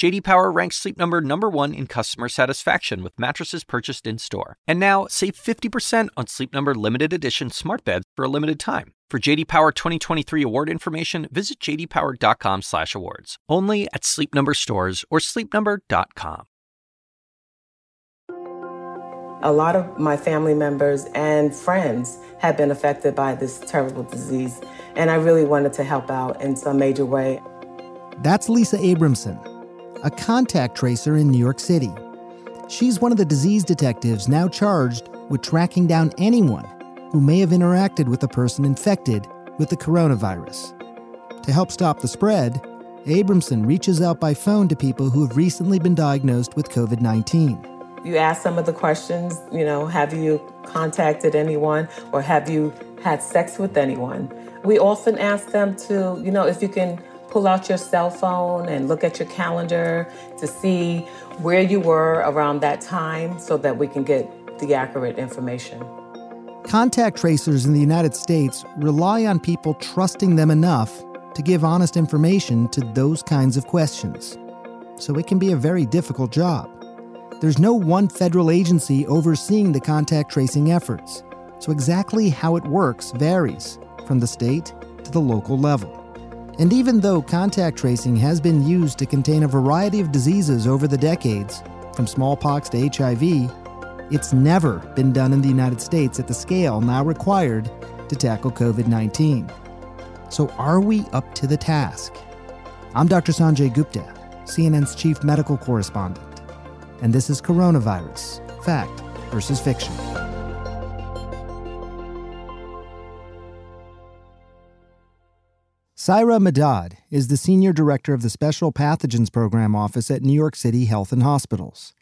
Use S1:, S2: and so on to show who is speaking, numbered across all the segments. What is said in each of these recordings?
S1: JD Power ranks Sleep Number number 1 in customer satisfaction with mattresses purchased in-store. And now, save 50% on Sleep Number limited edition smart beds for a limited time. For JD Power 2023 award information, visit jdpower.com/awards. Only at Sleep Number stores or sleepnumber.com.
S2: A lot of my family members and friends have been affected by this terrible disease, and I really wanted to help out in some major way.
S3: That's Lisa Abramson, a contact tracer in New York City. She's one of the disease detectives now charged with tracking down anyone who may have interacted with a person infected with the coronavirus. To help stop the spread, Abramson reaches out by phone to people who have recently been diagnosed with COVID 19.
S2: You ask some of the questions, you know, have you contacted anyone or have you had sex with anyone? We often ask them to, you know, if you can pull out your cell phone and look at your calendar to see where you were around that time so that we can get the accurate information.
S3: Contact tracers in the United States rely on people trusting them enough to give honest information to those kinds of questions. So it can be a very difficult job. There's no one federal agency overseeing the contact tracing efforts, so exactly how it works varies from the state to the local level. And even though contact tracing has been used to contain a variety of diseases over the decades, from smallpox to HIV, it's never been done in the United States at the scale now required to tackle COVID 19. So, are we up to the task? I'm Dr. Sanjay Gupta, CNN's chief medical correspondent, and this is Coronavirus Fact versus Fiction. Syra Madad is the Senior Director of the Special Pathogens Program Office at New York City Health and Hospitals.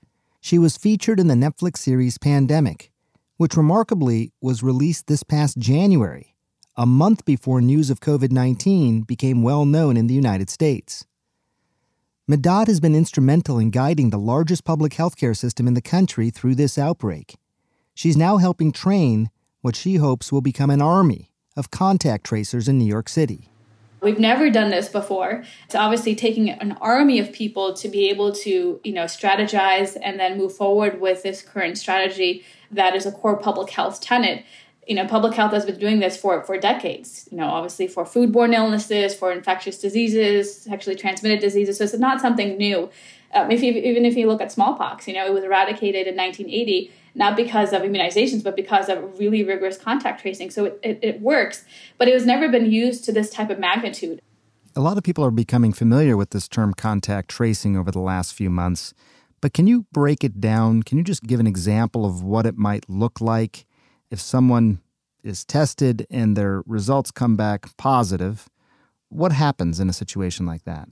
S3: She was featured in the Netflix series Pandemic, which remarkably was released this past January, a month before news of COVID 19 became well known in the United States. Madad has been instrumental in guiding the largest public healthcare system in the country through this outbreak. She's now helping train what she hopes will become an army of contact tracers in New York City.
S4: We've never done this before. It's obviously taking an army of people to be able to, you know, strategize and then move forward with this current strategy that is a core public health tenet. You know, public health has been doing this for for decades. You know, obviously for foodborne illnesses, for infectious diseases, sexually transmitted diseases. So it's not something new. Um, if you, even if you look at smallpox, you know, it was eradicated in 1980 not because of immunizations, but because of really rigorous contact tracing. So it, it, it works, but it has never been used to this type of magnitude.
S3: A lot of people are becoming familiar with this term contact tracing over the last few months. But can you break it down? Can you just give an example of what it might look like if someone is tested and their results come back positive? What happens in a situation like that?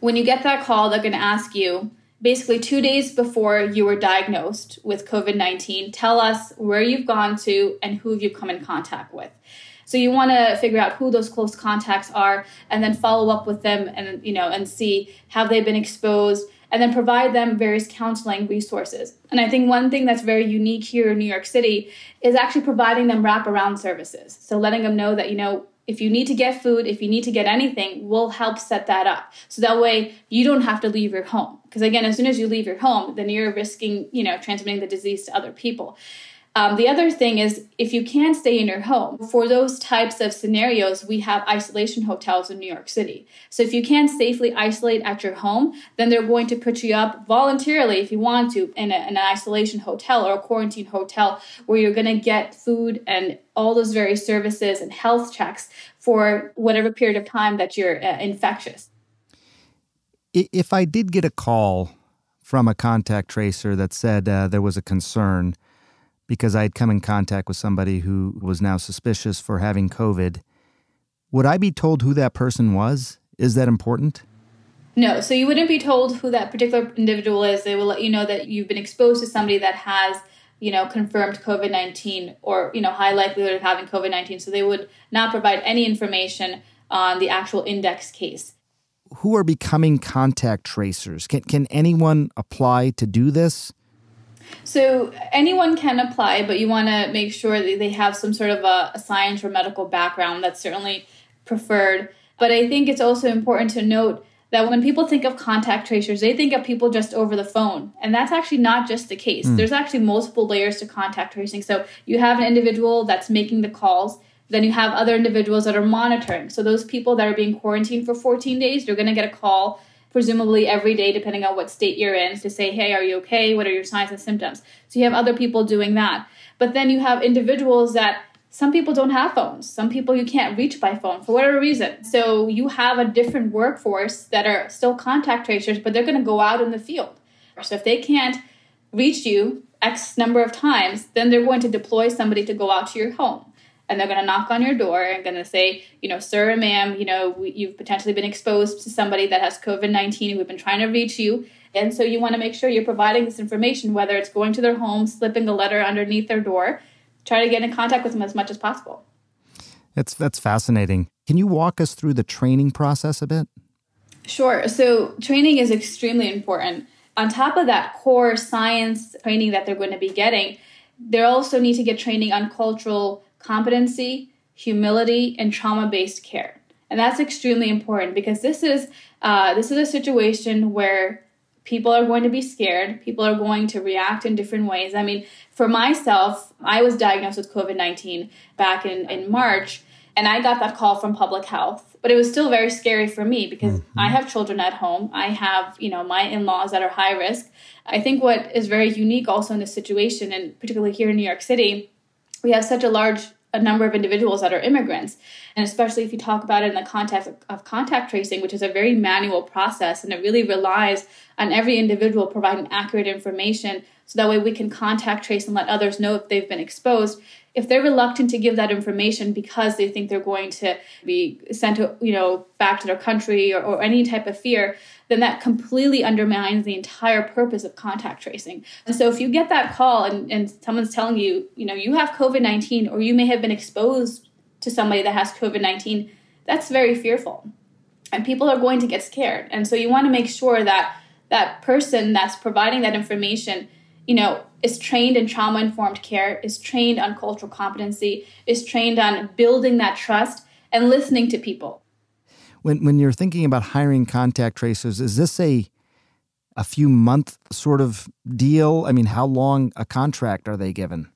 S4: When you get that call, they're going to ask you, basically two days before you were diagnosed with COVID 19, tell us where you've gone to and who you've come in contact with. So you want to figure out who those close contacts are and then follow up with them and you know and see have they been exposed and then provide them various counseling resources. And I think one thing that's very unique here in New York City is actually providing them wraparound services. So letting them know that you know if you need to get food, if you need to get anything, we'll help set that up. So that way you don't have to leave your home. Because again, as soon as you leave your home, then you're risking, you know, transmitting the disease to other people. Um, the other thing is, if you can't stay in your home, for those types of scenarios, we have isolation hotels in New York City. So if you can't safely isolate at your home, then they're going to put you up voluntarily, if you want to, in, a, in an isolation hotel or a quarantine hotel where you're going to get food and all those various services and health checks for whatever period of time that you're uh, infectious.
S3: If I did get a call from a contact tracer that said uh, there was a concern, because I had come in contact with somebody who was now suspicious for having COVID, would I be told who that person was? Is that important?
S4: No, so you wouldn't be told who that particular individual is. They will let you know that you've been exposed to somebody that has, you know, confirmed COVID 19 or, you know, high likelihood of having COVID 19. So they would not provide any information on the actual index case.
S3: who are becoming contact tracers? Can, can anyone apply to do this?
S4: So anyone can apply, but you want to make sure that they have some sort of a, a, science or medical background. That's certainly preferred. But I think it's also important to note that when people think of contact tracers, they think of people just over the phone. And that's actually not just the case. Mm. There's actually multiple layers to contact tracing. So you have an individual that's making the calls, then you have other individuals that are monitoring. So those people that are being quarantined for 14 days, you're going to get a call presumably every day, depending on what state you're in, to say, hey, are you okay? What are your signs and symptoms? So you have other people doing that. But then you have individuals that some people don't have phones. Some people you can't reach by phone for whatever reason. So you have a different workforce that are still contact tracers, but they're going to go out in the field. So if they can't reach you X number of times, then they're going to deploy somebody to go out to your home and they're going to knock on your door and going to say, you know, sir and ma'am, you know, we, you've potentially been exposed to somebody that has COVID 19. We've been trying to reach you. And so you want to make sure you're providing this information, whether it's going to their home, slipping a letter underneath their door, try to get in contact with them as much as possible.
S3: That's, that's fascinating. Can you walk us through the training process a bit?
S4: Sure. So, training is extremely important. On top of that core science training that they're going to be getting, they also need to get training on cultural competency, humility, and trauma-based care. And that's extremely important because this is uh, this is a situation where people are going to be scared. People are going to react in different ways. I mean, for myself, I was diagnosed with COVID 19 back in, in March, and I got that call from public health. But it was still very scary for me because mm-hmm. I have children at home. I have, you know, my in laws that are high risk. I think what is very unique also in this situation, and particularly here in New York City, we have such a large a number of individuals that are immigrants. And especially if you talk about it in the context of, of, contact tracing, which is a very manual process and it really relies on every individual providing accurate information so that way we can contact trace and let others know if they've been exposed. If they're reluctant to give that information because they think they're going to be sent to, you know, back to their country or, or any type of fear, then that completely undermines the entire purpose of contact tracing. And so if you get that call and, and someone's telling you, you know, you have COVID 19 or you may have been exposed to somebody that has COVID 19, that's very fearful. And people are going to get scared. And so you want to make sure that that person that's providing that information, you know, is trained in trauma informed care, is trained on cultural competency, is trained on building that trust and listening to people
S3: when when you're thinking about hiring contact tracers, is this a a few month sort of deal? I mean, how long a contract are they given?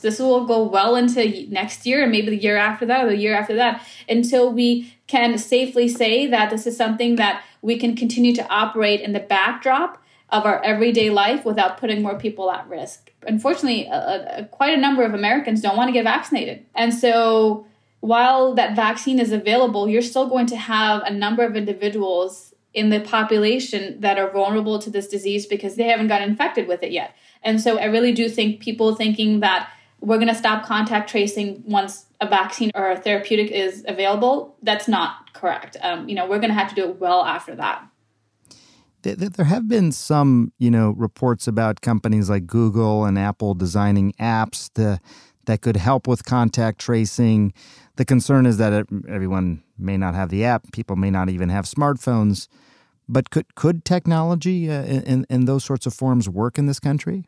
S4: This will go well into next year and maybe the year after that or the year after that until we can safely say that this is something that we can continue to operate in the backdrop of our everyday life without putting more people at risk. Unfortunately, quite a number of Americans don't want to get vaccinated. And so while that vaccine is available, you're still going to have a number of individuals in the population that are vulnerable to this disease because they haven't got infected with it yet. And so I really do think people thinking that we're going to stop contact tracing once a vaccine or a therapeutic is available, that's not correct. Um, you know, we're going to have to do it well after that.
S3: There have been some, you know, reports about companies like Google and Apple designing apps to, that could help with contact tracing. The concern is that everyone may not have the app, people may not even have smartphones. But could could technology uh, in in those sorts of forms work in this country?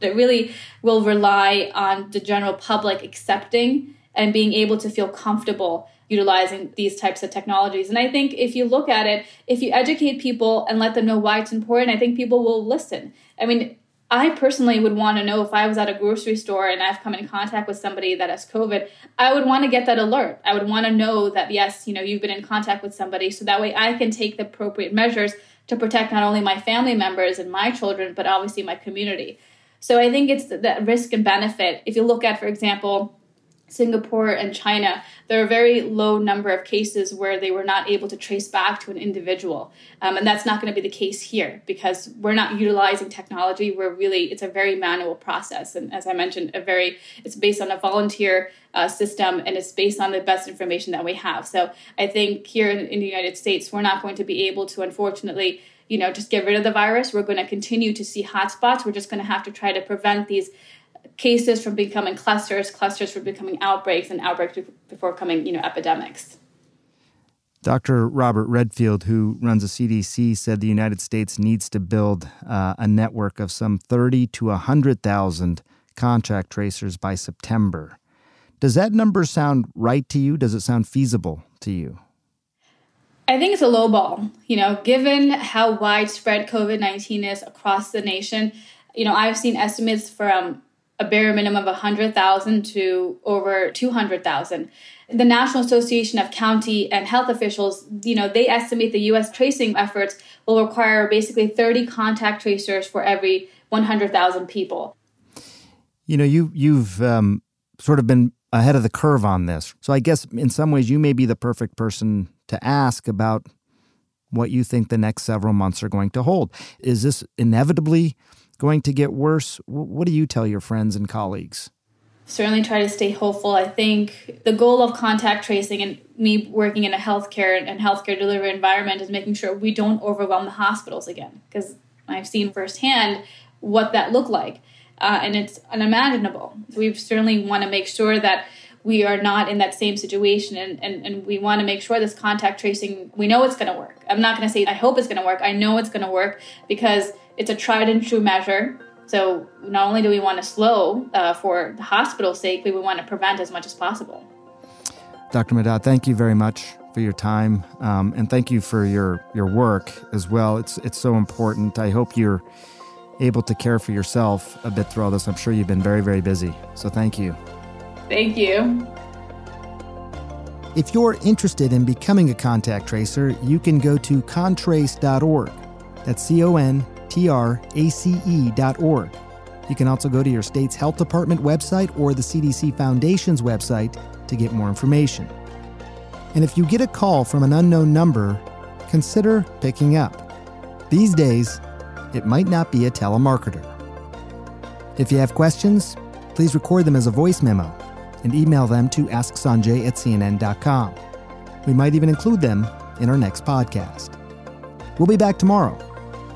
S4: It really will rely on the general public accepting and being able to feel comfortable utilizing these types of technologies. And I think if you look at it, if you educate people and let them know why it's important, I think people will listen. I mean, I personally would want to know if I was at a grocery store and I've come in contact with somebody that has COVID, I would want to get that alert. I would want to know that, yes, you know, you've been in contact with somebody so that way I can take the appropriate measures to protect not only my family members and my children, but obviously my community. So I think it's that risk and benefit. If you look at, for example, Singapore and China, there are a very low number of cases where they were not able to trace back to an individual. Um, and that's not going to be the case here because we're not utilizing technology. We're really, it's a very manual process. And as I mentioned, a very, it's based on a volunteer uh, system and it's based on the best information that we have. So I think here in, in the United States, we're not going to be able to, unfortunately, you know, just get rid of the virus. We're going to continue to see hotspots. We're just going to have to try to prevent these cases from becoming clusters, clusters from becoming outbreaks, and outbreaks before becoming you know epidemics.
S3: Dr. Robert Redfield, who runs the CDC, said the United States needs to build uh, a network of some 30 to 100,000 contact tracers by September. Does that number sound right to you? Does it sound feasible to you?
S4: I think it's a low ball. You know, given how widespread COVID 19 is across the nation, you know, I've seen estimates from a bare minimum of 100,000 to over 200,000. The National Association of County and Health Officials, you know, they estimate the US tracing efforts will require basically 30 contact tracers for every 100,000 people.
S3: You know, you you've um, sort of been ahead of the curve on this. So I guess in some ways you may be the perfect person to ask about what you think the next several months are going to hold. Is this inevitably going to get worse? What do you tell your friends and colleagues?
S4: Certainly try to stay hopeful. I think the goal of contact tracing and me working in a healthcare and healthcare delivery environment is making sure we don't overwhelm the hospitals again because I've seen firsthand what that looked like. Uh, and it's unimaginable. We certainly want to make sure that we are not in that same situation and, and, and we want to make sure this contact tracing we know it's going to work i'm not going to say i hope it's going to work i know it's going to work because it's a tried and true measure. So not only do we want to slow uh, for the hospital's sake but we want to prevent as much as possible.
S3: Dr Madad thank you very much for your time um, and thank you for your your work as well. It's it's so important. I hope you're able to care for yourself a bit through all this. I'm sure you've been very very busy. So thank you.
S4: Thank you.
S3: If you're interested in becoming a contact tracer, you can go to contrace.org. That's C O N T R A C E.org. You can also go to your state's health department website or the CDC Foundation's website to get more information. And if you get a call from an unknown number, consider picking up. These days, it might not be a telemarketer. If you have questions, please record them as a voice memo and email them to asksanjay at cnn.com. We might even include them in our next podcast. We'll be back tomorrow.